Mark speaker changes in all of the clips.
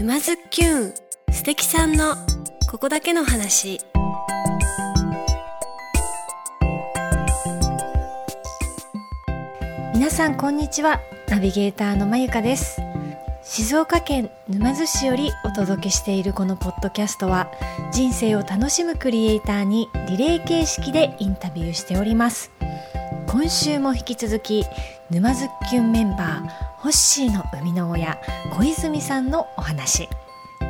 Speaker 1: 沼津きゅん素敵さんのここだけの話。
Speaker 2: 皆さんこんにちはナビゲーターのまゆかです。静岡県沼津市よりお届けしているこのポッドキャストは人生を楽しむクリエイターにリレー形式でインタビューしております。今週も引き続き沼津きゅんメンバーホッシーの生みの親小泉さんのお話。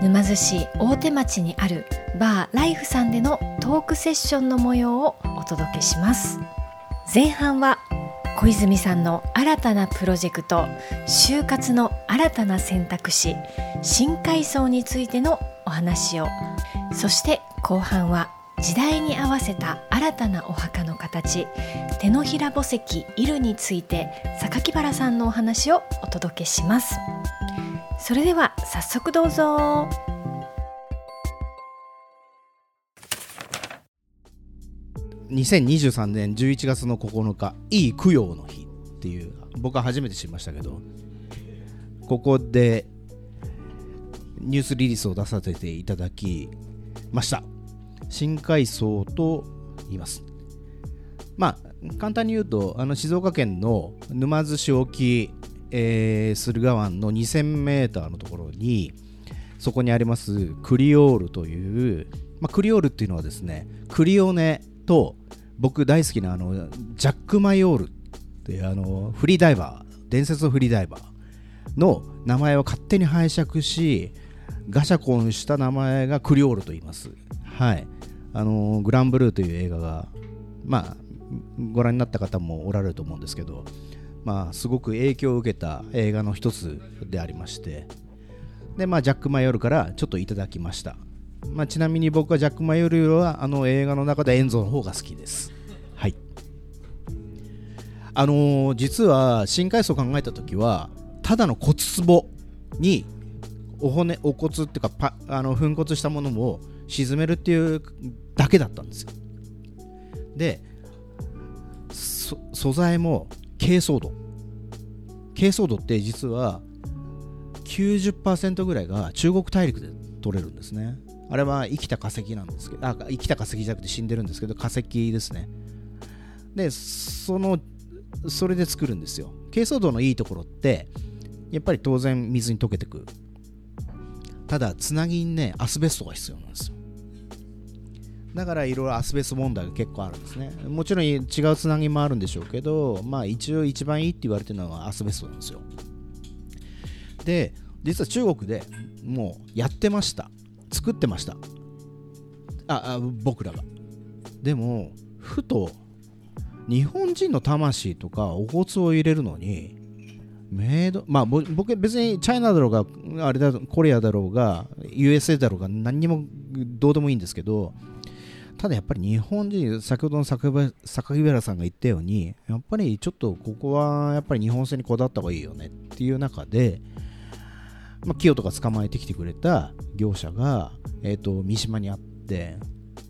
Speaker 2: 沼津市大手町にあるバーライフさんでのトークセッションの模様をお届けします。前半は小泉さんの新たなプロジェクト就活の新たな選択肢新階層についてのお話を。そして後半は時代に合わせた新たなお墓の形手のひら墓石イルについて榊原さんのお話をお届けします。それでは早速どうぞ。
Speaker 3: 2023年11月の9日いい供養の日っていう僕は初めて知りましたけどここでニュースリリースを出させていただきました。新海藻と言います。まあ簡単に言うとあの静岡県の沼津市沖、えー、駿河湾の 2000m のところにそこにありますクリオールという、まあ、クリオールっていうのはですねクリオネと僕大好きなあのジャック・マヨールっていうあのフリーダイバー伝説のフリーダイバーの名前を勝手に拝借しガシャコンした名前がクリオールと言います。はい。あのグランブルーという映画がまあご覧になった方もおられると思うんですけどまあすごく影響を受けた映画の一つでありましてでまあジャック・マヨールからちょっといただきましたまあ、ちなみに僕はジャック・マヨルよりはあの映画の中でエンゾの方が好きです。はい。あのー、実は新海藻を考えた時はただの骨壺にお骨お骨っていうかパあの粉骨したものを沈めるっていうだけだったんですよ。で素材も珪藻土珪藻土って実は90%ぐらいが中国大陸で取れるんですねあれは生きた化石なんですけど、あ、生きた化石じゃなくて死んでるんですけど、化石ですね。で、その、それで作るんですよ。珪藻土のいいところって、やっぱり当然水に溶けてく。ただ、つなぎにね、アスベストが必要なんですよ。だからいろいろアスベスト問題が結構あるんですね。もちろん違うつなぎもあるんでしょうけど、まあ一応一番いいって言われてるのはアスベストなんですよ。で、実は中国でもうやってました。作ってましたああ僕らがでもふと日本人の魂とかお骨を入れるのにメイドまあ僕別にチャイナだろうがあれだコリアだろうが USA だろうが何にもどうでもいいんですけどただやっぱり日本人先ほどの榊原さんが言ったようにやっぱりちょっとここはやっぱり日本製にこだわった方がいいよねっていう中でまあ、清とか捕まえてきてくれた業者が、えーと、三島にあって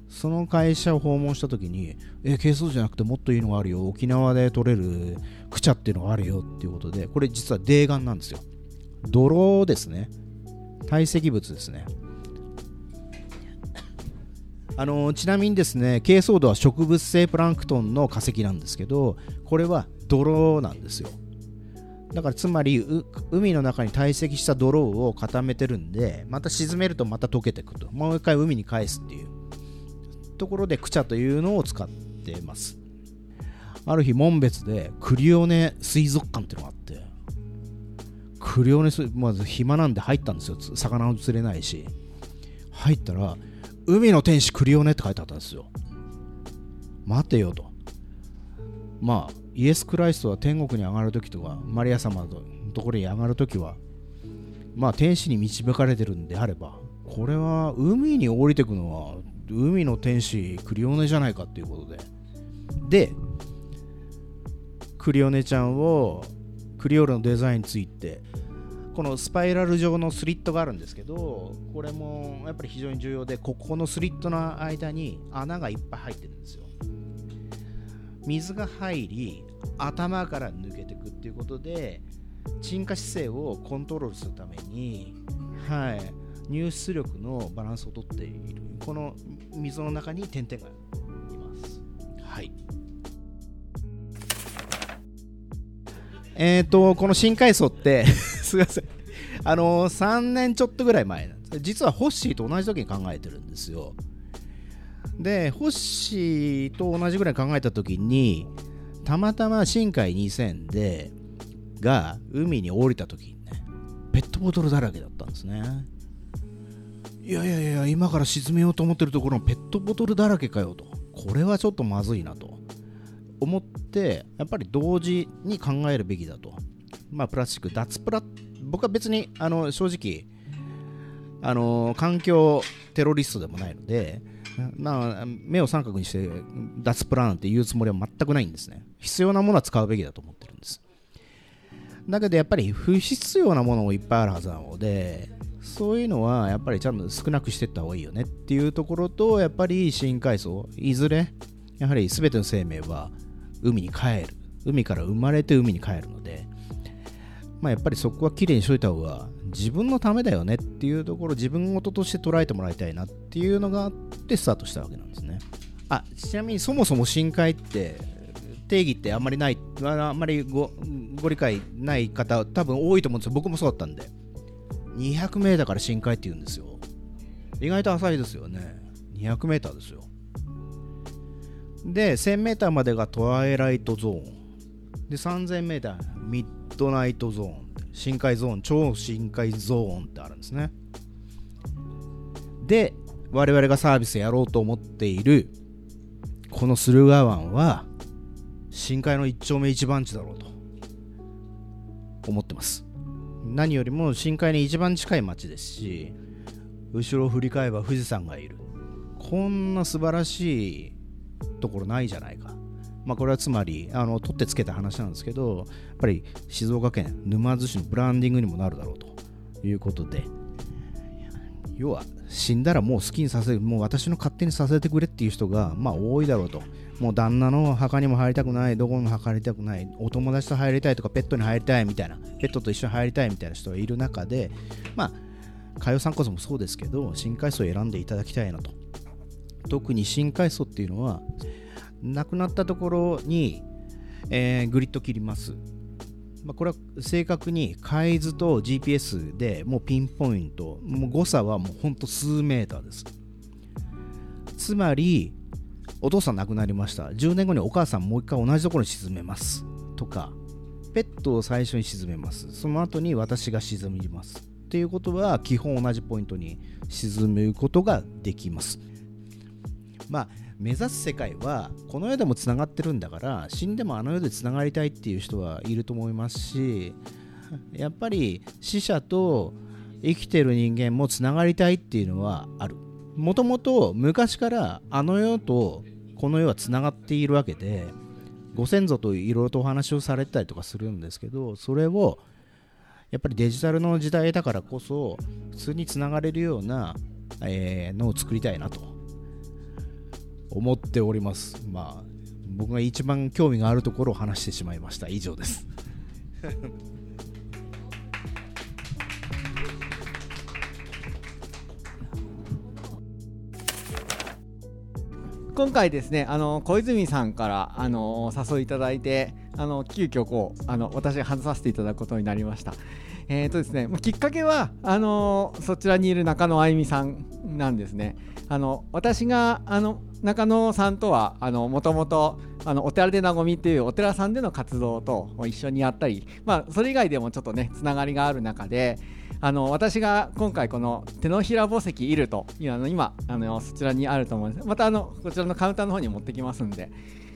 Speaker 3: その会社を訪問した時にえ軽装じゃなくてもっといいのがあるよ沖縄で取れるクチャっていうのがあるよっていうことでこれ実は泥岩なんですよ。泥ですね。堆積物ですね。あのちなみにですね珪藻土は植物性プランクトンの化石なんですけどこれは泥なんですよ。だからつまり海の中に堆積した泥を固めてるんでまた沈めるとまた溶けていくと。もう一回海に返すっていう。ところでクチャというのを使ってます。ある日紋別でクリオネ水族館っていうのがあって。クリオネ水まず暇なんで入ったんですよ。魚も釣れないし。入ったら海の天使クリオネって書いてあったんですよ。待てよと。まあイエス・クライストは天国に上がるときとかマリア様のところに上がるときはまあ天使に導かれてるんであればこれは海に降りてくのは海の天使クリオネじゃないかっていうことで。でクリオネちゃんをクリオールのデザインについてこのスパイラル状のスリットがあるんですけどこれもやっぱり非常に重要でここのスリットの間に穴がいっぱい入ってるんですよ。水が入り頭から抜けていくっていうことで沈下姿勢をコントロールするために、はい、入出力のバランスをとっている。この溝の中に点々がいます。はい。えっ、ー、とこの深海藻ってすみません。あのー、3年ちょっとぐらい前なんです実はホッシーと同じ時に考えてるんですよ。でホッシーと同じぐらい考えた時にたまたま深海2000でが海に降りた時にねペットボトルだらけだったんですね。いやいやいや今から沈めようと思ってるところのペットボトルだらけかよと。これはちょっとまずいなと思ってやっぱり同時に考えるべきだと。まあプラスチック脱プラ僕は別にあの正直あの環境テロリストでもないのでまあ、目を三角にして脱プラなんて言うつもりは全くないんですね。必要なものは使うべきだと思ってるんです。だけどやっぱり不必要なものもいっぱいあるはずなので、そういうのはやっぱりちゃんと少なくしていった方がいいよねっていうところと、やっぱり深海藻、いずれ、やはり全ての生命は海に帰る。海から生まれて海に帰るので、まあ、やっぱりそこはきれいにしといた方が自分のためだよねっていうところ自分事として捉えてもらいたいなっていうのがあってスタートしたわけなんですね。あちなみにそもそも深海って定義ってあんまりないあんまりご理解ない方多分多いと思うんですよ。僕もそうだったんで。200m から深海って言うんですよ。意外と浅いですよね。200m ですよ。で 1000m までがトワイライトゾーン。で 3000m ミッドナイトゾーン深海ゾーン超深海ゾーンってあるんですね。で我々がサービスやろうと思っているこの駿河湾は深海の一丁目一番地だろうと思ってます。何よりも深海に一番近い町ですし後ろを振り返れば富士山がいる。こんな素晴らしいところないじゃないか。まあ、これはつまりあの取ってつけた話なんですけどやっぱり静岡県沼津市のブランディングにもなるだろうということで要は死んだらもう好きにさせるもう私の勝手にさせてくれっていう人がまあ多いだろうと。もう旦那の墓にも入りたくないどこにも入りたくないお友達と入りたいとかペットに入りたいみたいなペットと一緒に入りたいみたいな人がいる中でまあ佳代さんこそもそうですけど深海藻を選んでいただきたいなと。特に深海藻っていうのはなくなったところに、えー、グリッド切ります。まあ、これは正確に海図と GPS でもうピンポイント、もう誤差はもうほんと数メーターです。つまり、お父さん亡くなりました。10年後にお母さんもう一回同じところに沈めます。とか、ペットを最初に沈めます。その後に私が沈みます。っていうことは基本同じポイントに沈むことができます。まあ目指す世界はこの世でもつながってるんだから死んでもあの世でつながりたいっていう人はいると思いますしやっぱり死者と生きてる人間もつながりたいっていうのはある。もともと昔からあの世とこの世はつながっているわけでご先祖といろいろとお話をされたりとかするんですけどそれをやっぱりデジタルの時代だからこそ普通につながれるような、えー、のを作りたいなと。思っております。まあ、僕が一番興味があるところを話してしまいました。以上です。
Speaker 4: 今回ですねあの小泉さんからあの誘いいただいてあの急遽こうあの私が話させていただくことになりました。えーとですね、きっかけはあのそちらにいる中野あゆみさんなんですね。あの私があの中野さんとはもともとお寺でなごみっていうお寺さんでの活動と一緒にやったり、まあ、それ以外でもちょっとねつながりがある中であの私が今回この手のひら宝石いるというあの今あのそちらにあると思うんです。またあのこちらのカウンターの方に持ってきますんで。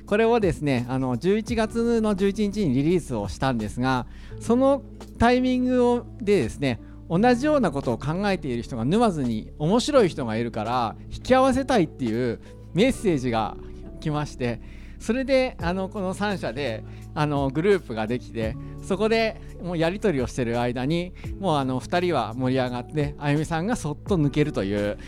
Speaker 4: これをですねあの11月の11日にリリースをしたんですがそのタイミングをでですね同じようなことを考えている人が沼津に面白い人がいるから引き合わせたいっていうメッセージが来ましてそれであのこの3社であのグループができてそこでもうやり取りをしてる間にもうあの2人は盛り上がってあゆみさんがそっと抜けるという。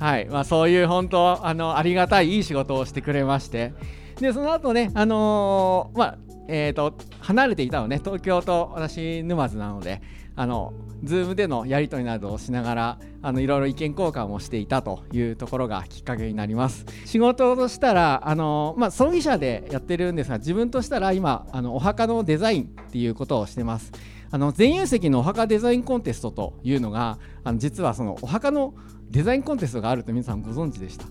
Speaker 4: はい。まあ、そういう本当あのありがたいいい仕事をしてくれまして。でその後ね、あのー、まあえーと、離れていたのね東京と私沼津なのであの Zoom でのやり取りなどをしながらあのいろいろ意見交換をしていたというところがきっかけになります。仕事としたらあの、まあ、葬儀社でやってるんですが自分としたら今あのお墓のデザインっていうことをしてます。あの全有石のお墓デザインコンテストというのがあの実はそのお墓のデザインコンテストがあると皆さんご存知でした。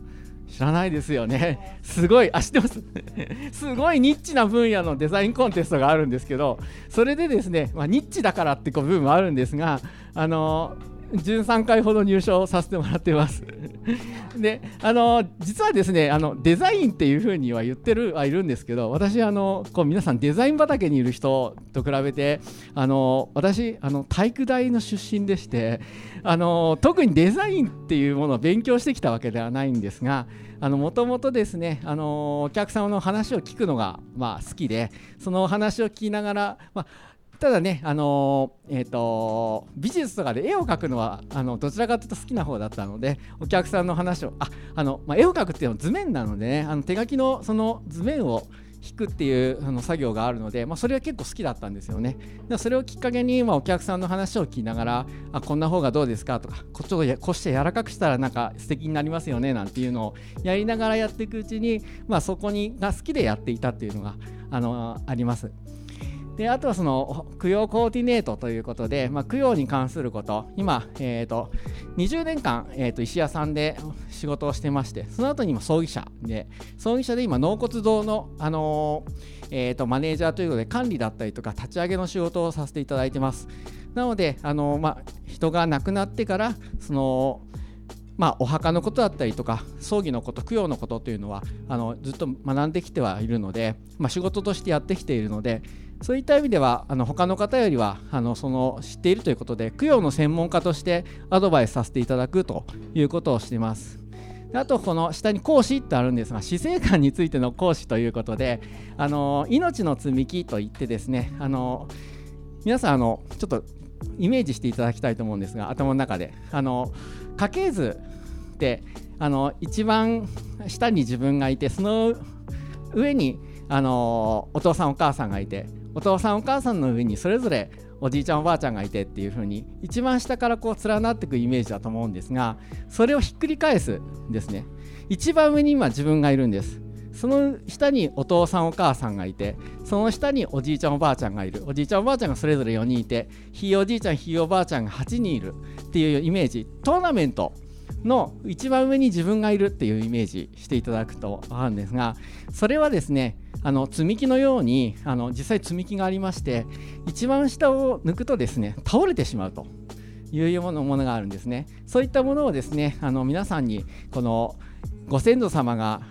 Speaker 4: 知らないですよね。すごい、あ、知ってます？すごいニッチな分野のデザインコンテストがあるんですけど、それでですね、まあ、ニッチだからってこう部分もあるんですが、あの13回ほど入賞させてもらってます。であの実はですねあのデザインっていうふうには言ってるはいるんですけど私あのこう皆さんデザイン畑にいる人と比べてあの私あの体育大の出身でしてあの特にデザインっていうものを勉強してきたわけではないんですがもともとですねあのお客様の話を聞くのが、まあ、好きでそのお話を聞きながら、まあただね、あのー、えーと、美術とかで絵を描くのはあのどちらかというと好きな方だったのでお客さんの話をああの、まあ、絵を描くっていうのは図面なのでねあの手書きのその図面を引くっていうあの作業があるので、まあ、それは結構好きだったんですよね。でそれをきっかけに、まあ、お客さんの話を聞きながらあこんな方がどうですかとかこっちをこうして柔らかくしたらなんか素敵になりますよねなんていうのをやりながらやっていくうちに、まあ、そこにが好きでやっていたっていうのがあのあります。であとはその供養コーディネートということで、まあ、供養に関すること。今、えーと、20年間、えーと、石屋さんで仕事をしてましてその後に今葬儀社で葬儀社で今納骨堂の、あのー、えーと、マネージャーということで管理だったりとか立ち上げの仕事をさせていただいてます。なので、あのー、まあ、人が亡くなってからそのまあ、お墓のことだったりとか葬儀のこと供養のことというのはあのずっと学んできてはいるので、まあ、仕事としてやってきているのでそういった意味ではあの他の方よりはあのその知っているということで供養の専門家としてアドバイスさせていただくということをしています。あとこの下に講師ってあるんですが死生観についての講師ということであの命の積み木といってですねあの皆さんあのちょっとイメージしていただきたいと思うんですが頭の中であの家系図ってあの一番下に自分がいてその上にあのお父さんお母さんがいてお父さんお母さんの上にそれぞれおじいちゃんおばあちゃんがいてっていう風に一番下からこう連なっていくイメージだと思うんですがそれをひっくり返すですね。一番上に今自分がいるんです。その下にお父さんお母さんがいてその下におじいちゃんおばあちゃんがいる。おじいちゃんおばあちゃんがそれぞれ4人いてひいおじいちゃんひいおばあちゃんが8人いるっていうイメージ。トーナメント。の一番上に自分がいるっていうイメージしていただくと分かるんですがそれはですねあの積み木のようにあの実際積み木がありまして一番下を抜くとですね倒れてしまうというものものがあるんですね。そういったものをですねあの皆さんにこのご先祖様が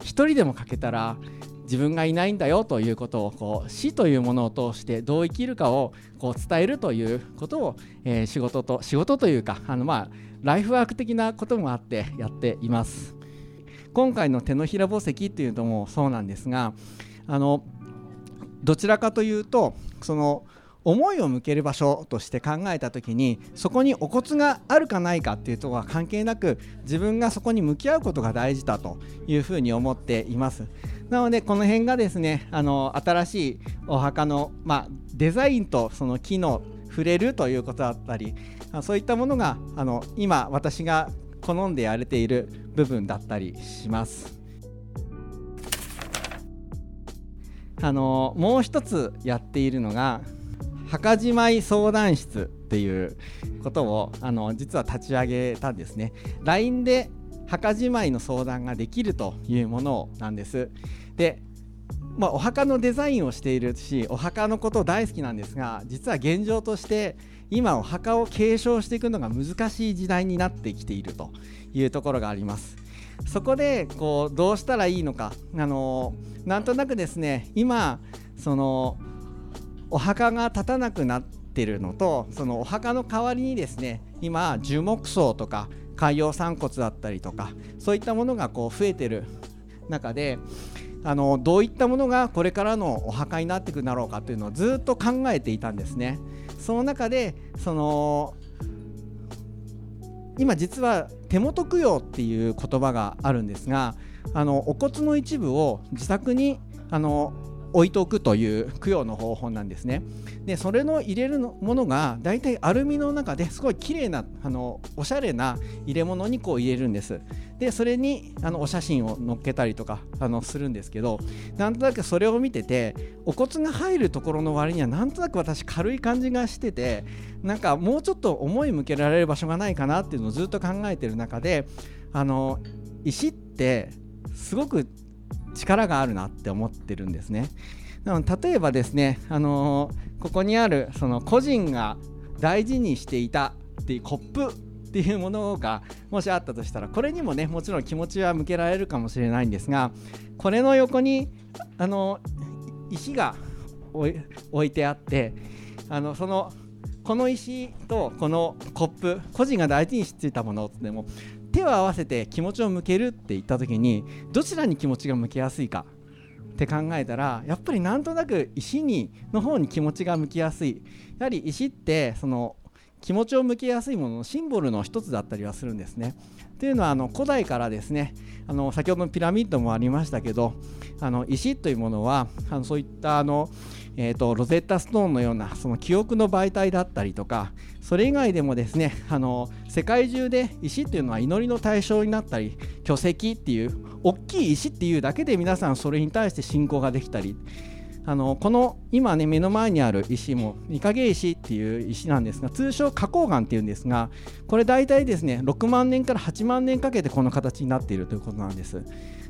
Speaker 4: 1人でも欠けたら自分がいないんだよということをこう死というものを通してどう生きるかをこう伝えるということを、えー、仕事と仕事というかあのまあライフワーク的なこともあってやっています。今回の手のひら墓石っていうのもそうなんですがあのどちらかというとその思いを向ける場所として考えた時にそこにお骨があるかないかっていうところは関係なく自分がそこに向き合うことが大事だというふうに思っていますなのでこの辺がですねあの新しいお墓の、まあ、デザインとその機能触れるということだったりそういったものがあの今私が好んでやれている部分だったりします。あのもう一つやっているのが墓じまい相談室っていうことをあの実は立ち上げたんですね。LINE で墓じまいの相談ができるというものなんです。でまあ、お墓のデザインをしているしお墓のこと大好きなんですが実は現状として今お墓を継承していくのが難しい時代になってきているというところがあります。そこでこうどうしたらいいのか。あのなんとなくですね今そのお墓が立たなくなってるのとそのお墓の代わりにですね今樹木葬とか海洋散骨だったりとかそういったものがこう増えてる。中であのどういったものがこれからのお墓になっていくんだろうかというのをずっと考えていたんですね。その中でその今実は手元供養っていう言葉があるんですがあのお骨の一部を自宅にあの置いておくという供養の方法なんですね。でそれの入れるものが大体アルミの中ですごい綺麗なあのおしゃれな入れ物にこう入れるんです。でそれにあのお写真を載っけたりとかあのするんですけどなんとなくそれを見ててお骨が入るところの割にはなんとなく私軽い感じがしててなんかもうちょっと思い向けられる場所がないかなっていうのをずっと考えてる中であの石ってすごく力があるなって思ってるんですね。例えばですね、あのー、ここにあるその個人が大事にしていたっていうコップっていうものがもしあったとしたらこれにもねもちろん気持ちは向けられるかもしれないんですがこれの横にあの石が置いてあってあのそのこの石とこのコップ個人が大事にしていたものでも手を合わせて気持ちを向けるって言った時にどちらに気持ちが向けやすいかって考えたらやっぱりなんとなく石にの方に気持ちが向きやすいやはり石ってその気持ちを向けやすいもののシンボルの一つだったりはするんですね。というのはあの古代からですねあの先ほどのピラミッドもありましたけどあの石というものはあのそういったあのえーと、ロゼッタストーンのようなその記憶の媒体だったりとかそれ以外でもですねあの世界中で石っていうのは祈りの対象になったり巨石っていう大きい石っていうだけで皆さんそれに対して信仰ができたりあのこの今ね目の前にある石も御影石っていう石なんですが通称花崗岩っていうんですがこれ大体ですね6万年から8万年かけてこの形になっているということなんです。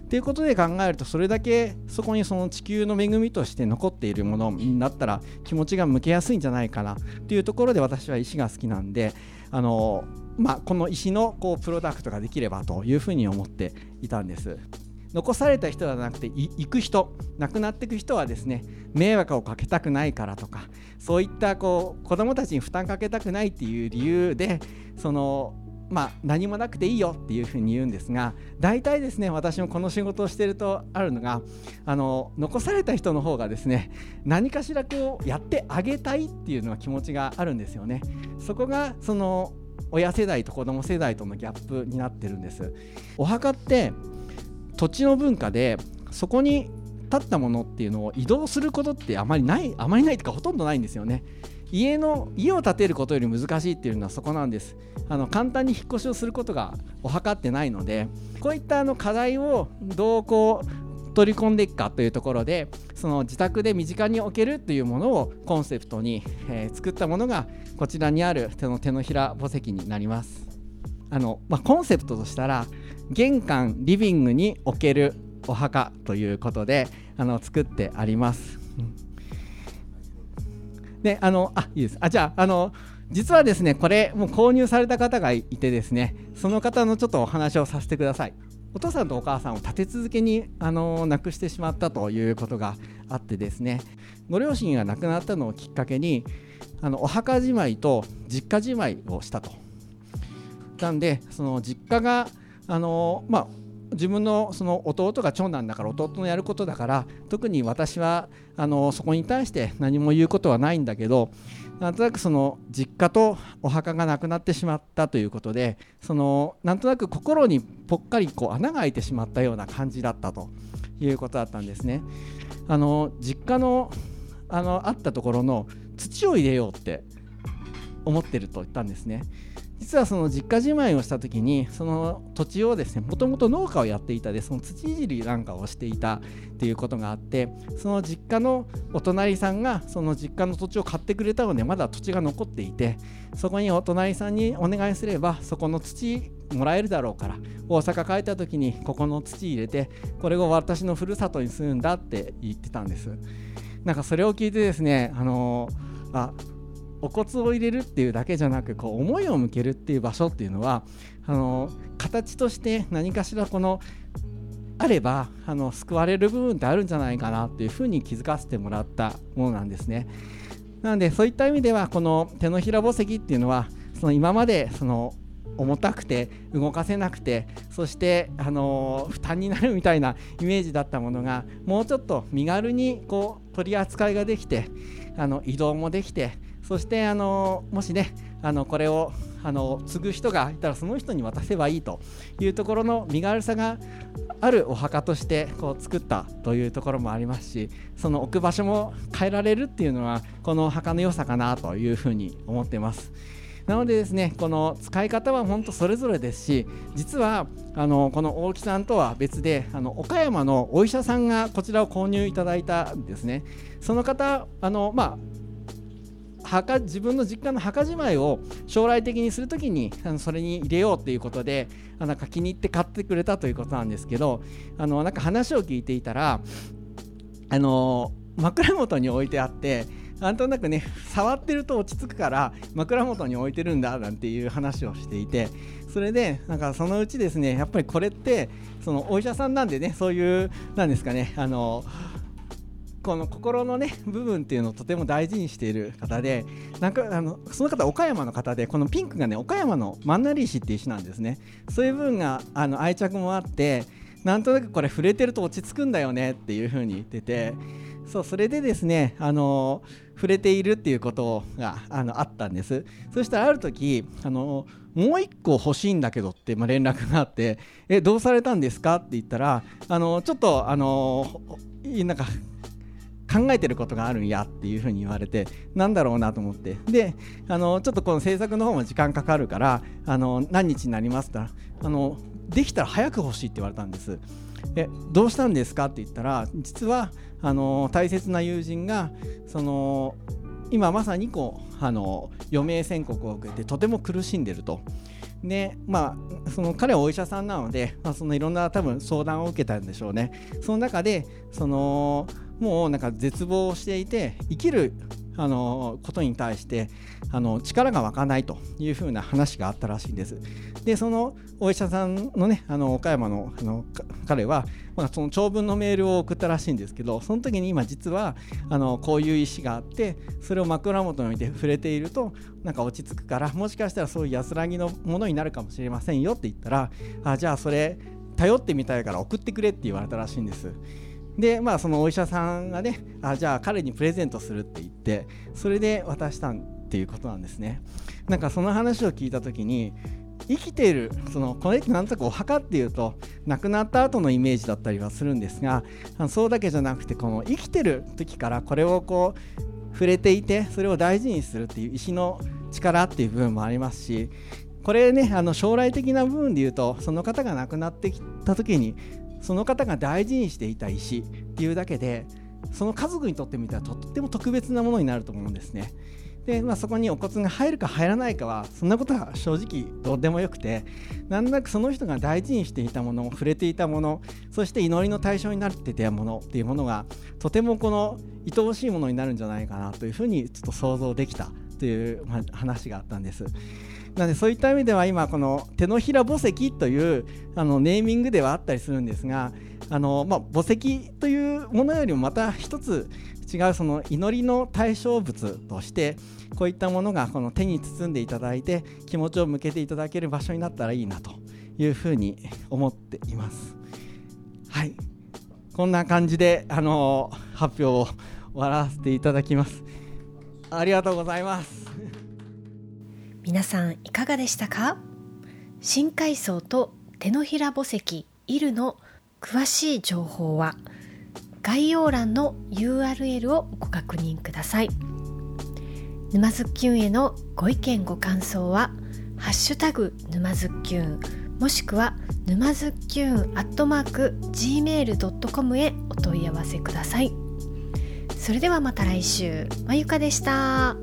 Speaker 4: ということで考えるとそれだけそこにその地球の恵みとして残っているものになったら気持ちが向けやすいんじゃないかなというところで私は石が好きなんであの、まあ、この石のこうプロダクトができればというふうに思っていたんです。残された人ではなくて行く人亡くなっていく人はですね迷惑をかけたくないからとかそういったこう子どもたちに負担かけたくないっていう理由でそのまあ、何もなくていいよっていうふうに言うんですが大体ですね私もこの仕事をしているとあるのがあの残された人の方がですね何かしらこうやってあげたいっていうのは気持ちがあるんですよね。そこがその親世代と子供世代とのギャップになってるんです。お墓って土地の文化でそこに立ったものっていうのを移動することってあまりないあまりないというかほとんどないんですよね。家の家を建てることより難しいっていうのはそこなんですあの簡単に引っ越しをすることがお墓ってないのでこういったあの課題をどうこう取り込んでいくかというところでその自宅で身近に置けるというものをコンセプトに、えー、作ったものがこちらにある手の手のひら墓石になりますあの、まあ、コンセプトとしたら玄関リビングに置けるお墓ということであの作ってあります、うんで、あの、あ、いいです。あ、じゃあ、あの、実はですね、これ、もう購入された方がいてですね、その方のちょっとお話をさせてください。お父さんとお母さんを立て続けに、あの亡くしてしまったということがあってですね、ご両親が亡くなったのをきっかけに、あのお墓じまいと実家じまいをしたと。なんで、その実家が、あのまあ、自分のその弟が長男だから弟のやることだから特に私はあのそこに対して何も言うことはないんだけどなんとなくその実家とお墓がなくなってしまったということでそのなんとなく心にぽっかりこう穴が開いてしまったような感じだったということだったんですね。あの実家のあのあったところの土を入れようって思ってると言ったんですね。実はその実家じまいをした時にその土地をですねもともと農家をやっていたでその土いじりなんかをしていたっていうことがあってその実家のお隣さんがその実家の土地を買ってくれたのでまだ土地が残っていてそこにお隣さんにお願いすればそこの土もらえるだろうから大阪帰った時にここの土入れてこれを私のふるさとにするんだって言ってたんです。なんかそれを聞いてですねあの、あお骨を入れるっていうだけじゃなくこう思いを向けるっていう場所っていうのはあの形として何かしらこのあればあの救われる部分ってあるんじゃないかなっていうふうに気づかせてもらったものなんですね。なのでそういった意味ではこの手のひら墓石っていうのはその今までその重たくて動かせなくてそしてあの負担になるみたいなイメージだったものがもうちょっと身軽にこう取り扱いができてあの移動もできてそしてあのもしねあのこれをあの継ぐ人がいたらその人に渡せばいいというところの身軽さがあるお墓としてこう作ったというところもありますしその置く場所も変えられるっていうのはこの墓の良さかなというふうに思ってます。なのでですねこの使い方は本当それぞれですし実はあのこの大木さんとは別であの岡山のお医者さんがこちらを購入いただいたんですねその方あのまあ墓自分の実家の墓じまいを将来的にするときにあのそれに入れようっていうことであなんか気に入って買ってくれたということなんですけどあのなんか話を聞いていたらあの枕元に置いてあってなんとなくね触ってると落ち着くから枕元に置いてるんだなんていう話をしていてそれでなんかそのうちですねやっぱりこれってそのお医者さんなんでねそういうなんですかねあのこの心のね部分っていうのをとても大事にしている方でなんかあのその方岡山の方でこのピンクがね岡山のマンナリ石っていう石なんですねそういう部分があの愛着もあってなんとなくこれ触れてると落ち着くんだよねっていう風に言っててそうそれでですねあの触れているっていうことがあのあったんですそしたらある時あのもう1個欲しいんだけどって、まあ、連絡があって「えどうされたんですか?」って言ったらあのちょっとあのなんか考えてることがあるんやっていうふうに言われてなんだろうなと思ってであのちょっとこの制作の方も時間かかるからあの何日になりますかあのできたら早く欲しいって言われたんですえどうしたんですかって言ったら実はあの大切な友人がその今まさにこうあの余命宣告を受けてとても苦しんでると。でまあ、その彼はお医者さんなので、まあ、そのいろんな多分相談を受けたんでしょうね。その中でそのもうなんか絶望していて生きるあのことに対してあの力が湧かないというふうな話があったらしいんです。でそのお医者さんのねあの岡山のあの彼は、まあ、その長文のメールを送ったらしいんですけどその時に今実はあのこういう石があってそれを枕元に置いて触れているとなんか落ち着くからもしかしたらそういう安らぎのものになるかもしれませんよって言ったらあじゃあそれ頼ってみたいから送ってくれって言われたらしいんです。でまあそのお医者さんがねあじゃあ彼にプレゼントするって言ってそれで渡したっていうことなんですね。なんかその話を聞いた時に生きているそのこれってなんとなくお墓っていうと亡くなった後のイメージだったりはするんですがそうだけじゃなくてこの生きてる時からこれをこう触れていてそれを大事にするっていう石の力っていう部分もありますしこれねあの将来的な部分で言うとその方が亡くなってきた時にその方が大事にしていた石っていうだけでその家族にとってみたらとっても特別なものになると思うんですね。で、まあ、そこにお骨が入るか入らないかはそんなことは正直どうでもよくてなんとなくその人が大事にしていたもの触れていたものそして祈りの対象になってたものっていうものがとてもこの愛おしいものになるんじゃないかなというふうにちょっと想像できたという、話があったんです。なのでそういった意味では今この手のひら墓石というあのネーミングではあったりするんですがあの、まあ、墓石というものよりもまた一つ違うその祈りの対象物としてこういったものがこの手に包んでいただいて気持ちを向けていただける場所になったらいいなというふうに思っています。はいこんな感じであの発表を終わらせていただきます。ありがとうございます。
Speaker 2: 皆さんいかがでしたか？深海藻と手のひら墓石イルの詳しい情報は概要欄の URL をご確認ください。沼津きゅんへのご意見ご感想は「ハッシュタグ沼津きゅん」もしくは沼津きゅんアットマーク gmail.com へお問い合わせください。それではまた来週。まゆかでした。